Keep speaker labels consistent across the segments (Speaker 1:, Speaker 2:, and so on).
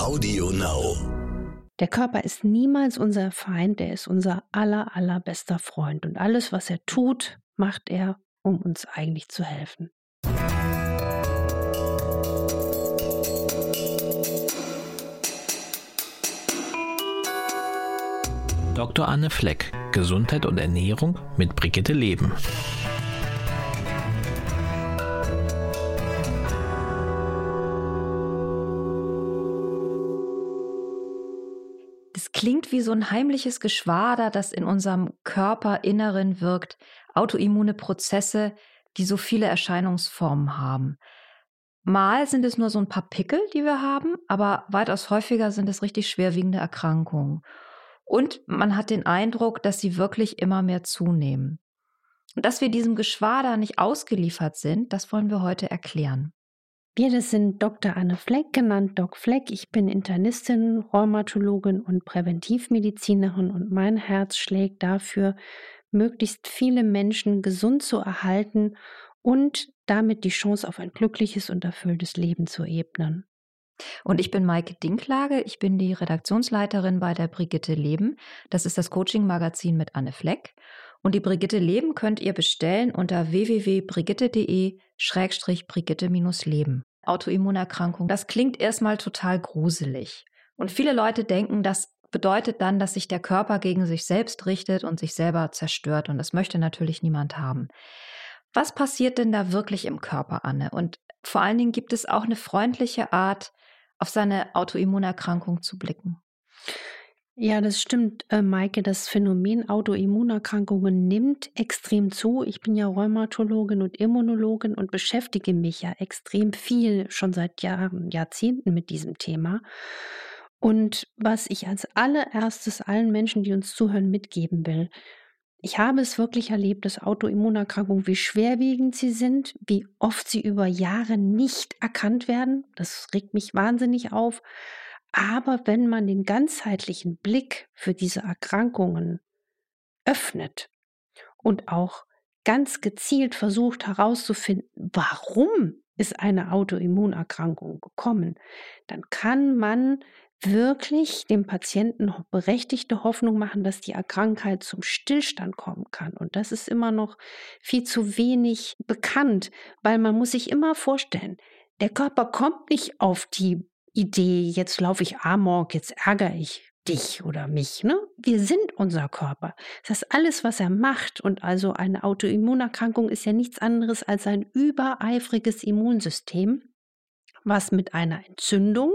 Speaker 1: Audio Now.
Speaker 2: Der Körper ist niemals unser Feind, er ist unser aller, allerbester Freund. Und alles, was er tut, macht er, um uns eigentlich zu helfen.
Speaker 3: Dr. Anne Fleck, Gesundheit und Ernährung mit Brigitte Leben.
Speaker 4: Das klingt wie so ein heimliches Geschwader, das in unserem Körperinneren wirkt. Autoimmune Prozesse, die so viele Erscheinungsformen haben. Mal sind es nur so ein paar Pickel, die wir haben, aber weitaus häufiger sind es richtig schwerwiegende Erkrankungen. Und man hat den Eindruck, dass sie wirklich immer mehr zunehmen. Und dass wir diesem Geschwader nicht ausgeliefert sind, das wollen wir heute erklären.
Speaker 2: Wir, das sind Dr. Anne Fleck, genannt Doc Fleck. Ich bin Internistin, Rheumatologin und Präventivmedizinerin und mein Herz schlägt dafür, möglichst viele Menschen gesund zu erhalten und damit die Chance auf ein glückliches und erfülltes Leben zu ebnen.
Speaker 4: Und ich bin Maike Dinklage. Ich bin die Redaktionsleiterin bei der Brigitte Leben. Das ist das Coaching-Magazin mit Anne Fleck. Und die Brigitte Leben könnt ihr bestellen unter www.brigitte.de-brigitte-leben. Autoimmunerkrankung, das klingt erstmal total gruselig. Und viele Leute denken, das bedeutet dann, dass sich der Körper gegen sich selbst richtet und sich selber zerstört. Und das möchte natürlich niemand haben. Was passiert denn da wirklich im Körper, Anne? Und vor allen Dingen gibt es auch eine freundliche Art, auf seine Autoimmunerkrankung zu blicken.
Speaker 2: Ja, das stimmt, äh, Maike. Das Phänomen Autoimmunerkrankungen nimmt extrem zu. Ich bin ja Rheumatologin und Immunologin und beschäftige mich ja extrem viel schon seit Jahren, Jahrzehnten mit diesem Thema. Und was ich als allererstes allen Menschen, die uns zuhören, mitgeben will, ich habe es wirklich erlebt, dass Autoimmunerkrankungen, wie schwerwiegend sie sind, wie oft sie über Jahre nicht erkannt werden. Das regt mich wahnsinnig auf. Aber wenn man den ganzheitlichen Blick für diese Erkrankungen öffnet und auch ganz gezielt versucht herauszufinden, warum ist eine Autoimmunerkrankung gekommen, dann kann man wirklich dem Patienten berechtigte Hoffnung machen, dass die Krankheit zum Stillstand kommen kann. Und das ist immer noch viel zu wenig bekannt, weil man muss sich immer vorstellen, der Körper kommt nicht auf die Idee, jetzt laufe ich amok, jetzt ärgere ich dich oder mich. Ne? Wir sind unser Körper. Das heißt, alles, was er macht, und also eine Autoimmunerkrankung ist ja nichts anderes als ein übereifriges Immunsystem, was mit einer Entzündung,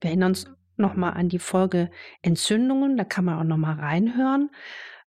Speaker 2: wir erinnern uns nochmal an die Folge Entzündungen, da kann man auch nochmal reinhören,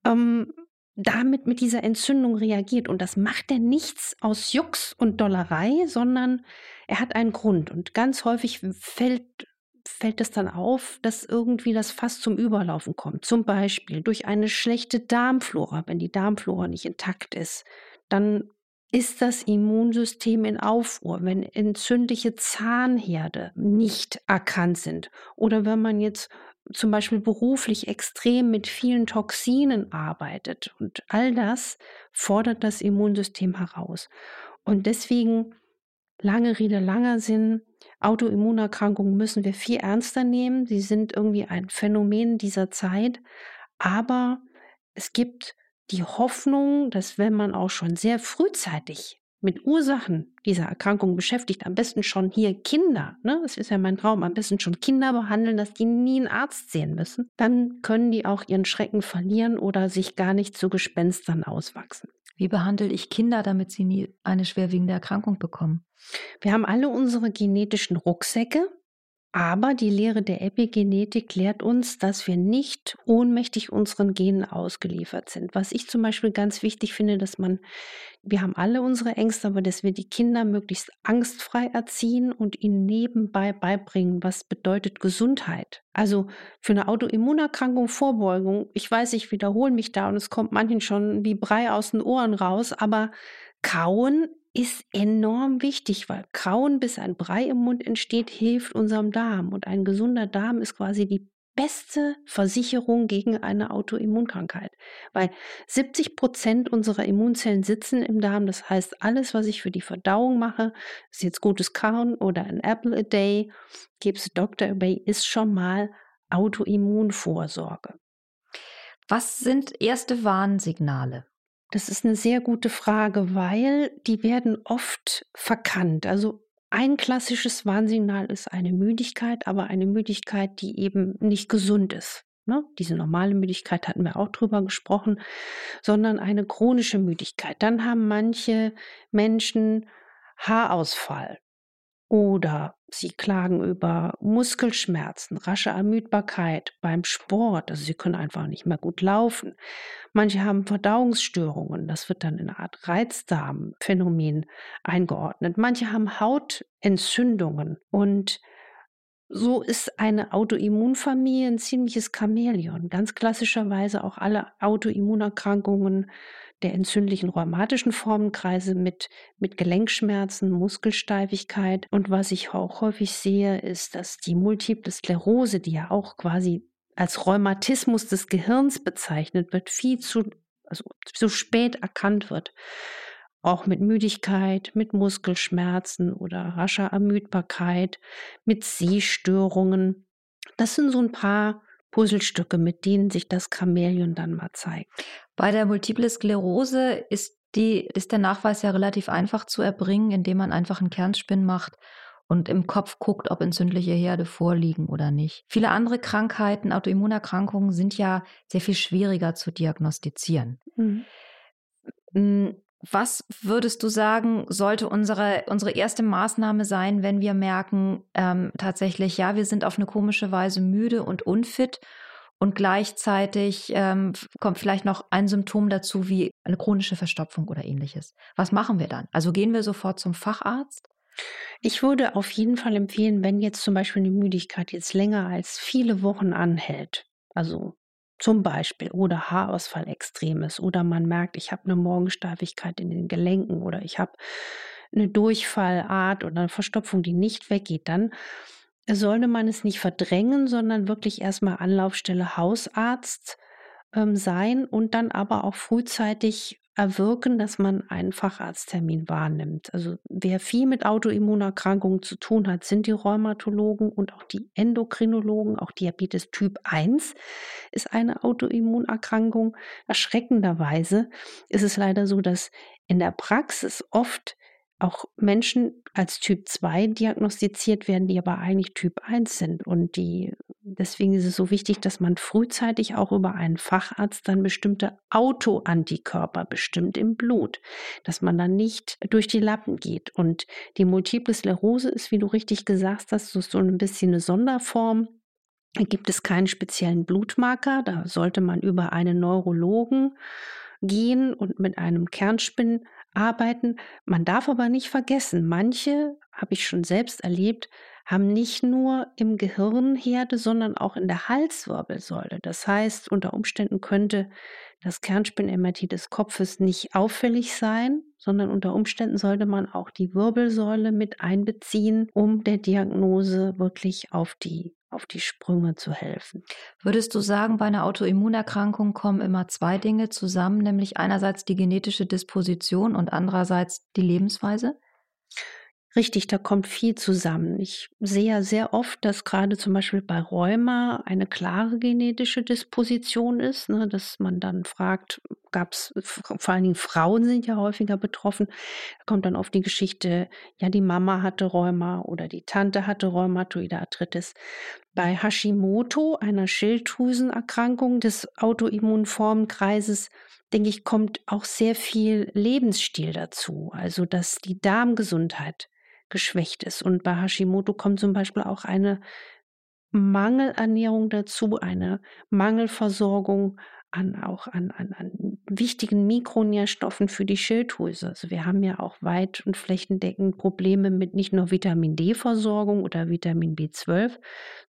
Speaker 2: ähm, damit mit dieser Entzündung reagiert. Und das macht er nichts aus Jux und Dollerei, sondern er hat einen Grund. Und ganz häufig fällt, fällt es dann auf, dass irgendwie das Fass zum Überlaufen kommt. Zum Beispiel durch eine schlechte Darmflora, wenn die Darmflora nicht intakt ist. Dann ist das Immunsystem in Aufruhr, wenn entzündliche Zahnherde nicht erkannt sind oder wenn man jetzt zum Beispiel beruflich extrem mit vielen Toxinen arbeitet und all das fordert das Immunsystem heraus. Und deswegen, lange Rede, langer Sinn, Autoimmunerkrankungen müssen wir viel ernster nehmen. Sie sind irgendwie ein Phänomen dieser Zeit, aber es gibt die Hoffnung, dass wenn man auch schon sehr frühzeitig mit Ursachen dieser Erkrankung beschäftigt, am besten schon hier Kinder, ne, das ist ja mein Traum, am besten schon Kinder behandeln, dass die nie einen Arzt sehen müssen, dann können die auch ihren Schrecken verlieren oder sich gar nicht zu Gespenstern auswachsen.
Speaker 4: Wie behandle ich Kinder, damit sie nie eine schwerwiegende Erkrankung bekommen?
Speaker 2: Wir haben alle unsere genetischen Rucksäcke, aber die Lehre der Epigenetik lehrt uns, dass wir nicht ohnmächtig unseren Genen ausgeliefert sind. Was ich zum Beispiel ganz wichtig finde, dass man, wir haben alle unsere Ängste, aber dass wir die Kinder möglichst angstfrei erziehen und ihnen nebenbei beibringen, was bedeutet Gesundheit. Also für eine Autoimmunerkrankung Vorbeugung, ich weiß, ich wiederhole mich da und es kommt manchen schon wie Brei aus den Ohren raus, aber Kauen ist enorm wichtig, weil Kauen, bis ein Brei im Mund entsteht, hilft unserem Darm. Und ein gesunder Darm ist quasi die beste Versicherung gegen eine Autoimmunkrankheit, weil 70 Prozent unserer Immunzellen sitzen im Darm. Das heißt, alles, was ich für die Verdauung mache, ist jetzt gutes Kauen oder ein Apple a Day, gibt's Dr. Bay, ist schon mal Autoimmunvorsorge.
Speaker 4: Was sind erste Warnsignale?
Speaker 2: Das ist eine sehr gute Frage, weil die werden oft verkannt. Also ein klassisches Warnsignal ist eine Müdigkeit, aber eine Müdigkeit, die eben nicht gesund ist. Ne? Diese normale Müdigkeit hatten wir auch drüber gesprochen, sondern eine chronische Müdigkeit. Dann haben manche Menschen Haarausfall oder sie klagen über Muskelschmerzen, rasche Ermüdbarkeit beim Sport. Also sie können einfach nicht mehr gut laufen. Manche haben Verdauungsstörungen. Das wird dann in eine Art Reizdarmphänomen eingeordnet. Manche haben Hautentzündungen und so ist eine Autoimmunfamilie ein ziemliches Chamäleon. Ganz klassischerweise auch alle Autoimmunerkrankungen der entzündlichen rheumatischen Formenkreise mit, mit Gelenkschmerzen, Muskelsteifigkeit. Und was ich auch häufig sehe, ist, dass die Multiple Sklerose, die ja auch quasi als Rheumatismus des Gehirns bezeichnet wird, viel zu, also zu spät erkannt wird. Auch mit Müdigkeit, mit Muskelschmerzen oder rascher Ermüdbarkeit, mit Sehstörungen. Das sind so ein paar Puzzlestücke, mit denen sich das Chamäleon dann mal zeigt.
Speaker 4: Bei der Multiple Sklerose ist, die, ist der Nachweis ja relativ einfach zu erbringen, indem man einfach einen Kernspin macht und im Kopf guckt, ob entzündliche Herde vorliegen oder nicht. Viele andere Krankheiten, Autoimmunerkrankungen sind ja sehr viel schwieriger zu diagnostizieren. Mhm. Was würdest du sagen, sollte unsere, unsere erste Maßnahme sein, wenn wir merken, ähm, tatsächlich, ja, wir sind auf eine komische Weise müde und unfit und gleichzeitig ähm, kommt vielleicht noch ein Symptom dazu wie eine chronische Verstopfung oder ähnliches. Was machen wir dann? Also gehen wir sofort zum Facharzt?
Speaker 2: Ich würde auf jeden Fall empfehlen, wenn jetzt zum Beispiel eine Müdigkeit jetzt länger als viele Wochen anhält, also zum Beispiel oder Haarausfall extrem ist oder man merkt, ich habe eine Morgensteifigkeit in den Gelenken oder ich habe eine Durchfallart oder eine Verstopfung, die nicht weggeht, dann sollte man es nicht verdrängen, sondern wirklich erstmal Anlaufstelle Hausarzt ähm, sein und dann aber auch frühzeitig erwirken, dass man einen Facharzttermin wahrnimmt. Also wer viel mit Autoimmunerkrankungen zu tun hat, sind die Rheumatologen und auch die Endokrinologen. Auch Diabetes Typ 1 ist eine Autoimmunerkrankung. Erschreckenderweise ist es leider so, dass in der Praxis oft auch Menschen als Typ 2 diagnostiziert werden, die aber eigentlich Typ 1 sind. Und die, deswegen ist es so wichtig, dass man frühzeitig auch über einen Facharzt dann bestimmte Autoantikörper bestimmt im Blut, dass man dann nicht durch die Lappen geht. Und die Multiple Sklerose ist, wie du richtig gesagt hast, so, ein bisschen eine Sonderform. Da gibt es keinen speziellen Blutmarker. Da sollte man über einen Neurologen gehen und mit einem Kernspin arbeiten. Man darf aber nicht vergessen, manche, habe ich schon selbst erlebt, haben nicht nur im Gehirn Herde, sondern auch in der Halswirbelsäule. Das heißt, unter Umständen könnte das Kernspinnemmertie des Kopfes nicht auffällig sein, sondern unter Umständen sollte man auch die Wirbelsäule mit einbeziehen, um der Diagnose wirklich auf die auf die Sprünge zu helfen.
Speaker 4: Würdest du sagen, bei einer Autoimmunerkrankung kommen immer zwei Dinge zusammen, nämlich einerseits die genetische Disposition und andererseits die Lebensweise?
Speaker 2: Richtig, da kommt viel zusammen. Ich sehe sehr oft, dass gerade zum Beispiel bei Rheuma eine klare genetische Disposition ist, ne, dass man dann fragt, gab es, vor allen Dingen Frauen sind ja häufiger betroffen, da kommt dann oft die Geschichte, ja, die Mama hatte Rheuma oder die Tante hatte Rheumatoide Arthritis. Bei Hashimoto, einer Schilddrüsenerkrankung des Autoimmunformenkreises, denke ich, kommt auch sehr viel Lebensstil dazu. Also, dass die Darmgesundheit geschwächt ist. Und bei Hashimoto kommt zum Beispiel auch eine Mangelernährung dazu, eine Mangelversorgung an auch an, an, an wichtigen Mikronährstoffen für die Schilddrüse. Also wir haben ja auch weit und flächendeckend Probleme mit nicht nur Vitamin D-Versorgung oder Vitamin B12,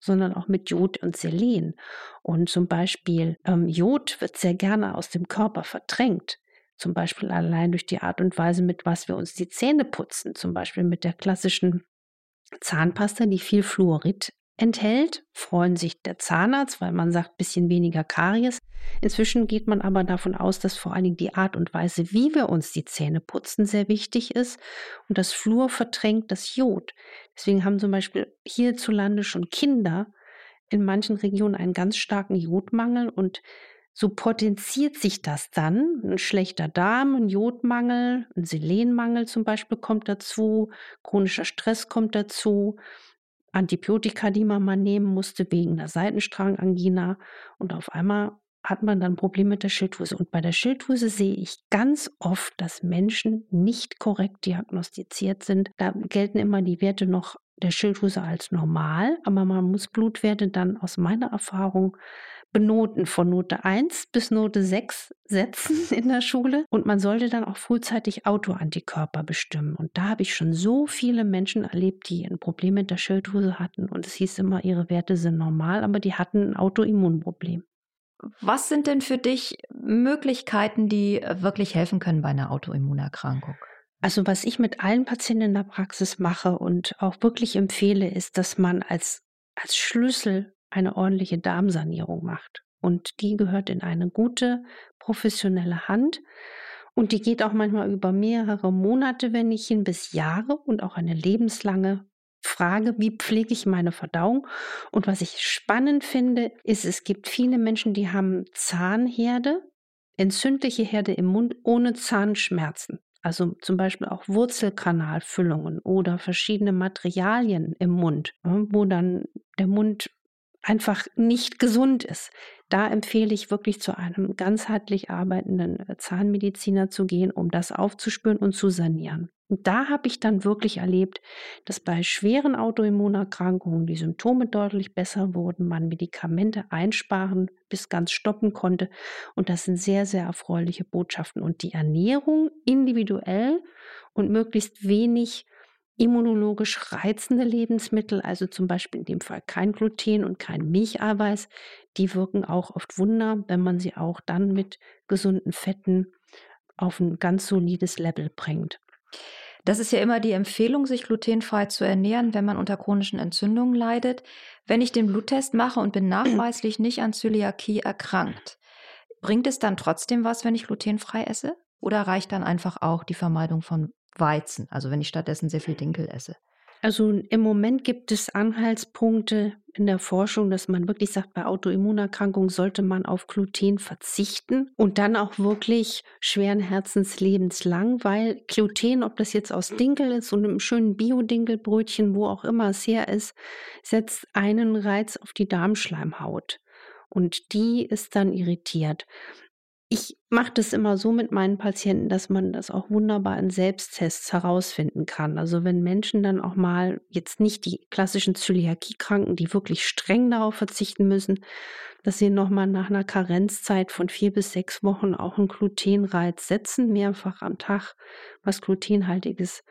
Speaker 2: sondern auch mit Jod und Selen. Und zum Beispiel ähm, Jod wird sehr gerne aus dem Körper verdrängt. Zum Beispiel allein durch die Art und Weise, mit was wir uns die Zähne putzen. Zum Beispiel mit der klassischen Zahnpasta, die viel Fluorid enthält, freuen sich der Zahnarzt, weil man sagt, bisschen weniger Karies. Inzwischen geht man aber davon aus, dass vor allen Dingen die Art und Weise, wie wir uns die Zähne putzen, sehr wichtig ist. Und das Fluor verdrängt das Jod. Deswegen haben zum Beispiel hierzulande schon Kinder in manchen Regionen einen ganz starken Jodmangel und so potenziert sich das dann. Ein schlechter Darm, ein Jodmangel, ein Selenmangel zum Beispiel kommt dazu, chronischer Stress kommt dazu, Antibiotika, die man mal nehmen musste wegen der Seitenstrangangina. Und auf einmal hat man dann Probleme mit der Schilddrüse. Und bei der Schilddrüse sehe ich ganz oft, dass Menschen nicht korrekt diagnostiziert sind. Da gelten immer die Werte noch der Schilddrüse als normal, aber man muss Blutwerte dann aus meiner Erfahrung benoten von Note 1 bis Note 6 setzen in der Schule und man sollte dann auch frühzeitig Autoantikörper bestimmen. Und da habe ich schon so viele Menschen erlebt, die ein Problem mit der Schilddrüse hatten und es hieß immer, ihre Werte sind normal, aber die hatten ein Autoimmunproblem.
Speaker 4: Was sind denn für dich Möglichkeiten, die wirklich helfen können bei einer Autoimmunerkrankung?
Speaker 2: Also was ich mit allen Patienten in der Praxis mache und auch wirklich empfehle, ist, dass man als, als Schlüssel eine ordentliche Darmsanierung macht. Und die gehört in eine gute, professionelle Hand. Und die geht auch manchmal über mehrere Monate, wenn nicht hin, bis Jahre und auch eine lebenslange Frage, wie pflege ich meine Verdauung? Und was ich spannend finde, ist, es gibt viele Menschen, die haben Zahnherde, entzündliche Herde im Mund ohne Zahnschmerzen. Also zum Beispiel auch Wurzelkanalfüllungen oder verschiedene Materialien im Mund, wo dann der Mund einfach nicht gesund ist. Da empfehle ich wirklich zu einem ganzheitlich arbeitenden äh, Zahnmediziner zu gehen, um das aufzuspüren und zu sanieren. Und da habe ich dann wirklich erlebt, dass bei schweren Autoimmunerkrankungen die Symptome deutlich besser wurden, man Medikamente einsparen bis ganz stoppen konnte. Und das sind sehr, sehr erfreuliche Botschaften. Und die Ernährung individuell und möglichst wenig immunologisch reizende Lebensmittel, also zum Beispiel in dem Fall kein Gluten und kein Milcheiweiß, die wirken auch oft Wunder, wenn man sie auch dann mit gesunden Fetten auf ein ganz solides Level bringt.
Speaker 4: Das ist ja immer die Empfehlung, sich glutenfrei zu ernähren, wenn man unter chronischen Entzündungen leidet. Wenn ich den Bluttest mache und bin nachweislich nicht an Zöliakie erkrankt, bringt es dann trotzdem was, wenn ich glutenfrei esse? Oder reicht dann einfach auch die Vermeidung von Weizen, also wenn ich stattdessen sehr viel Dinkel esse?
Speaker 2: Also im Moment gibt es Anhaltspunkte in der Forschung, dass man wirklich sagt, bei Autoimmunerkrankungen sollte man auf Gluten verzichten und dann auch wirklich schweren Herzens lebenslang, weil Gluten, ob das jetzt aus Dinkel ist und einem schönen Bio-Dinkelbrötchen, wo auch immer es her ist, setzt einen Reiz auf die Darmschleimhaut. Und die ist dann irritiert. Ich mache das immer so mit meinen Patienten, dass man das auch wunderbar in Selbsttests herausfinden kann. Also wenn Menschen dann auch mal jetzt nicht die klassischen Zöliakiekranken, die wirklich streng darauf verzichten müssen, dass sie nochmal nach einer Karenzzeit von vier bis sechs Wochen auch einen Glutenreiz setzen, mehrfach am Tag was glutenhaltiges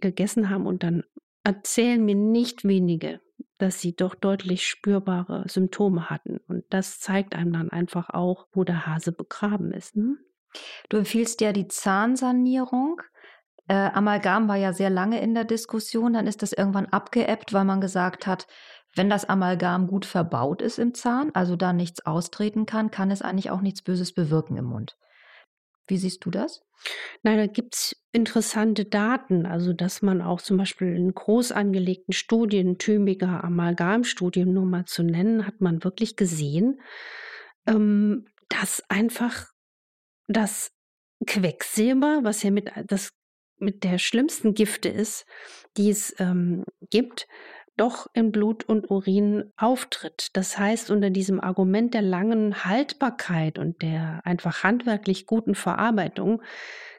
Speaker 2: gegessen haben und dann erzählen mir nicht wenige, dass sie doch deutlich spürbare Symptome hatten. Und das zeigt einem dann einfach auch, wo der Hase begraben ist. Ne?
Speaker 4: Du empfiehlst ja die Zahnsanierung. Äh, Amalgam war ja sehr lange in der Diskussion, dann ist das irgendwann abgeebbt, weil man gesagt hat, wenn das Amalgam gut verbaut ist im Zahn, also da nichts austreten kann, kann es eigentlich auch nichts Böses bewirken im Mund. Wie siehst du das?
Speaker 2: Nein, da gibt es interessante Daten, also dass man auch zum Beispiel in groß angelegten Studien, Tübinger Amalgamstudien nur mal zu nennen, hat man wirklich gesehen, ähm, dass einfach das Quecksilber, was ja mit, das, mit der schlimmsten Gifte ist, die es ähm, gibt, doch in Blut und Urin auftritt. Das heißt, unter diesem Argument der langen Haltbarkeit und der einfach handwerklich guten Verarbeitung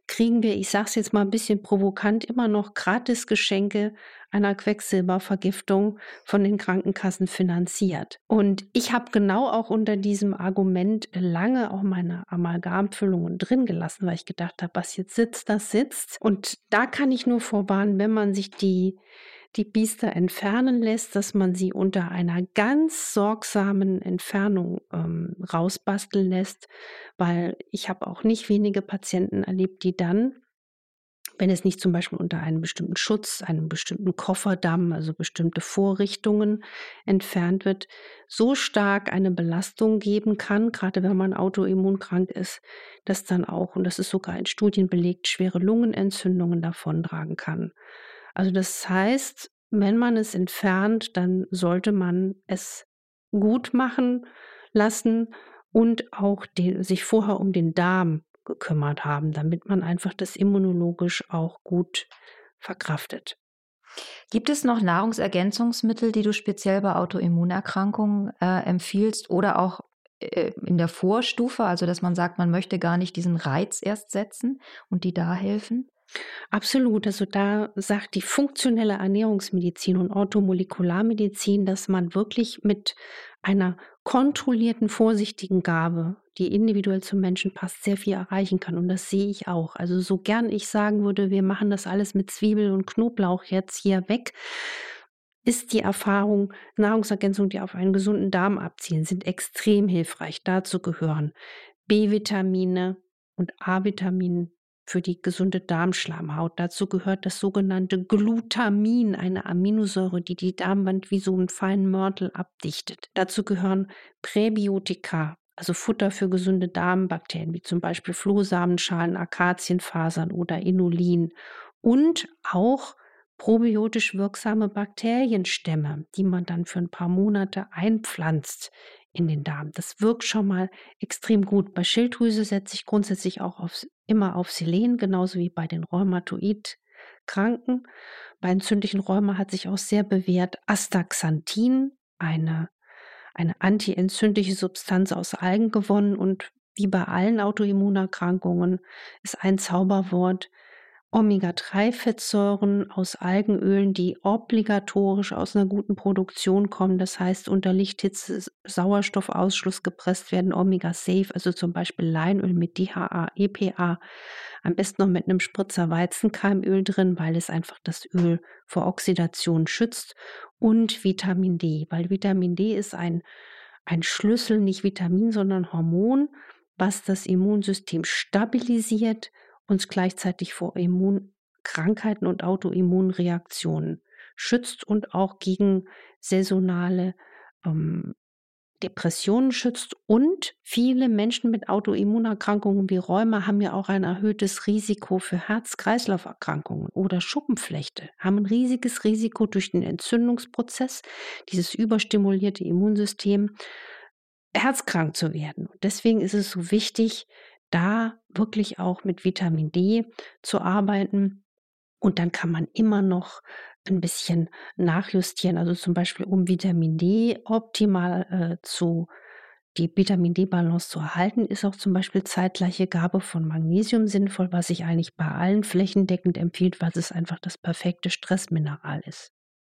Speaker 2: kriegen wir, ich sage es jetzt mal ein bisschen provokant, immer noch Gratisgeschenke einer Quecksilbervergiftung von den Krankenkassen finanziert. Und ich habe genau auch unter diesem Argument lange auch meine Amalgamfüllungen drin gelassen, weil ich gedacht habe, was jetzt sitzt, das sitzt. Und da kann ich nur vorwarnen, wenn man sich die die Biester entfernen lässt, dass man sie unter einer ganz sorgsamen Entfernung ähm, rausbasteln lässt, weil ich habe auch nicht wenige Patienten erlebt, die dann wenn es nicht zum Beispiel unter einem bestimmten Schutz, einem bestimmten Kofferdamm, also bestimmte Vorrichtungen entfernt wird, so stark eine Belastung geben kann, gerade wenn man autoimmunkrank ist, dass dann auch, und das ist sogar in Studien belegt, schwere Lungenentzündungen davontragen kann. Also das heißt, wenn man es entfernt, dann sollte man es gut machen lassen und auch den, sich vorher um den Darm gekümmert haben, damit man einfach das immunologisch auch gut verkraftet.
Speaker 4: Gibt es noch Nahrungsergänzungsmittel, die du speziell bei Autoimmunerkrankungen äh, empfiehlst oder auch äh, in der Vorstufe, also dass man sagt, man möchte gar nicht diesen Reiz erst setzen und die da helfen?
Speaker 2: Absolut. Also da sagt die funktionelle Ernährungsmedizin und Orthomolekularmedizin, dass man wirklich mit einer kontrollierten, vorsichtigen Gabe, die individuell zum Menschen passt, sehr viel erreichen kann. Und das sehe ich auch. Also so gern ich sagen würde, wir machen das alles mit Zwiebel und Knoblauch jetzt hier weg, ist die Erfahrung, Nahrungsergänzungen, die auf einen gesunden Darm abzielen, sind extrem hilfreich. Dazu gehören B-Vitamine und A-Vitamin, für die gesunde Darmschleimhaut. Dazu gehört das sogenannte Glutamin, eine Aminosäure, die die Darmwand wie so einen feinen Mörtel abdichtet. Dazu gehören Präbiotika, also Futter für gesunde Darmbakterien, wie zum Beispiel Flohsamenschalen, Akazienfasern oder Inulin. Und auch probiotisch wirksame Bakterienstämme, die man dann für ein paar Monate einpflanzt in den Darm. Das wirkt schon mal extrem gut. Bei Schilddrüse setze ich grundsätzlich auch auf, immer auf Selen, genauso wie bei den Rheumatoid-Kranken. Bei entzündlichen Rheuma hat sich auch sehr bewährt Astaxanthin, eine, eine antientzündliche Substanz aus Algen gewonnen und wie bei allen Autoimmunerkrankungen ist ein Zauberwort Omega-3-Fettsäuren aus Algenölen, die obligatorisch aus einer guten Produktion kommen, das heißt unter Lichthitze Sauerstoffausschluss gepresst werden, Omega-Safe, also zum Beispiel Leinöl mit DHA, EPA, am besten noch mit einem Spritzer Weizenkeimöl drin, weil es einfach das Öl vor Oxidation schützt. Und Vitamin D, weil Vitamin D ist ein, ein Schlüssel, nicht Vitamin, sondern Hormon, was das Immunsystem stabilisiert, uns gleichzeitig vor Immunkrankheiten und Autoimmunreaktionen schützt und auch gegen saisonale ähm, Depressionen schützt. Und viele Menschen mit Autoimmunerkrankungen wie Rheuma haben ja auch ein erhöhtes Risiko für Herz-Kreislauf-Erkrankungen oder Schuppenflechte, haben ein riesiges Risiko durch den Entzündungsprozess, dieses überstimulierte Immunsystem, herzkrank zu werden. Und deswegen ist es so wichtig, da wirklich auch mit Vitamin D zu arbeiten. Und dann kann man immer noch ein bisschen nachjustieren. Also zum Beispiel, um Vitamin D optimal äh, zu die Vitamin D-Balance zu erhalten, ist auch zum Beispiel zeitgleiche Gabe von Magnesium sinnvoll, was sich eigentlich bei allen flächendeckend empfiehlt, weil es einfach das perfekte Stressmineral ist.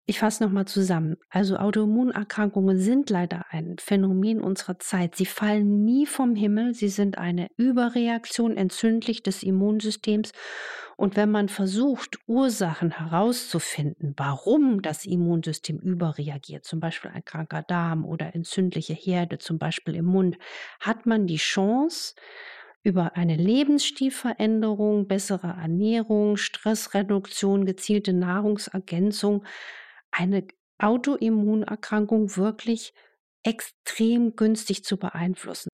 Speaker 2: Ich fasse nochmal zusammen. Also Autoimmunerkrankungen sind leider ein Phänomen unserer Zeit. Sie fallen nie vom Himmel. Sie sind eine Überreaktion entzündlich des Immunsystems. Und wenn man versucht, Ursachen herauszufinden, warum das Immunsystem überreagiert, zum Beispiel ein kranker Darm oder entzündliche Herde, zum Beispiel im Mund, hat man die Chance, über eine Lebensstilveränderung, bessere Ernährung, Stressreduktion, gezielte Nahrungsergänzung eine Autoimmunerkrankung wirklich extrem günstig zu beeinflussen.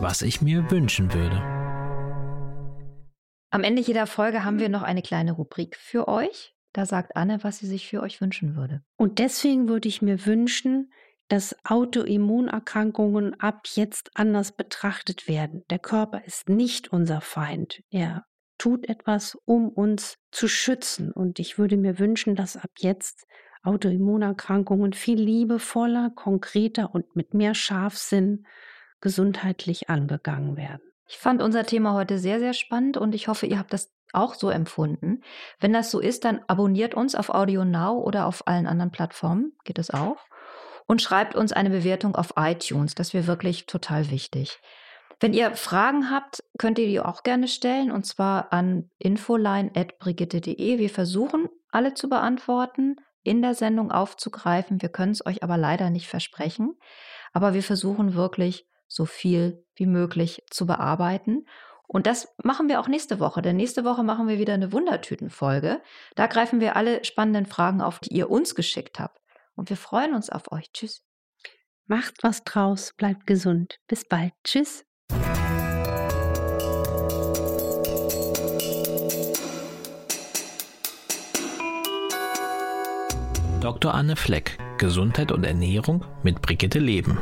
Speaker 3: Was ich mir wünschen würde.
Speaker 4: Am Ende jeder Folge haben wir noch eine kleine Rubrik für euch. Da sagt Anne, was sie sich für euch wünschen würde.
Speaker 2: Und deswegen würde ich mir wünschen, dass Autoimmunerkrankungen ab jetzt anders betrachtet werden. Der Körper ist nicht unser Feind. Er tut etwas, um uns zu schützen. Und ich würde mir wünschen, dass ab jetzt Autoimmunerkrankungen viel liebevoller, konkreter und mit mehr Scharfsinn gesundheitlich angegangen werden.
Speaker 4: Ich fand unser Thema heute sehr, sehr spannend und ich hoffe, ihr habt das auch so empfunden. Wenn das so ist, dann abonniert uns auf Audio Now oder auf allen anderen Plattformen, geht es auch. Und schreibt uns eine Bewertung auf iTunes. Das wäre wirklich total wichtig. Wenn ihr Fragen habt, könnt ihr die auch gerne stellen und zwar an infoline.brigitte.de. Wir versuchen, alle zu beantworten, in der Sendung aufzugreifen. Wir können es euch aber leider nicht versprechen. Aber wir versuchen wirklich, so viel wie möglich zu bearbeiten. Und das machen wir auch nächste Woche, denn nächste Woche machen wir wieder eine Wundertütenfolge. Da greifen wir alle spannenden Fragen auf, die ihr uns geschickt habt. Und wir freuen uns auf euch. Tschüss.
Speaker 2: Macht was draus, bleibt gesund. Bis bald. Tschüss.
Speaker 3: Dr. Anne Fleck, Gesundheit und Ernährung mit Brigitte Leben.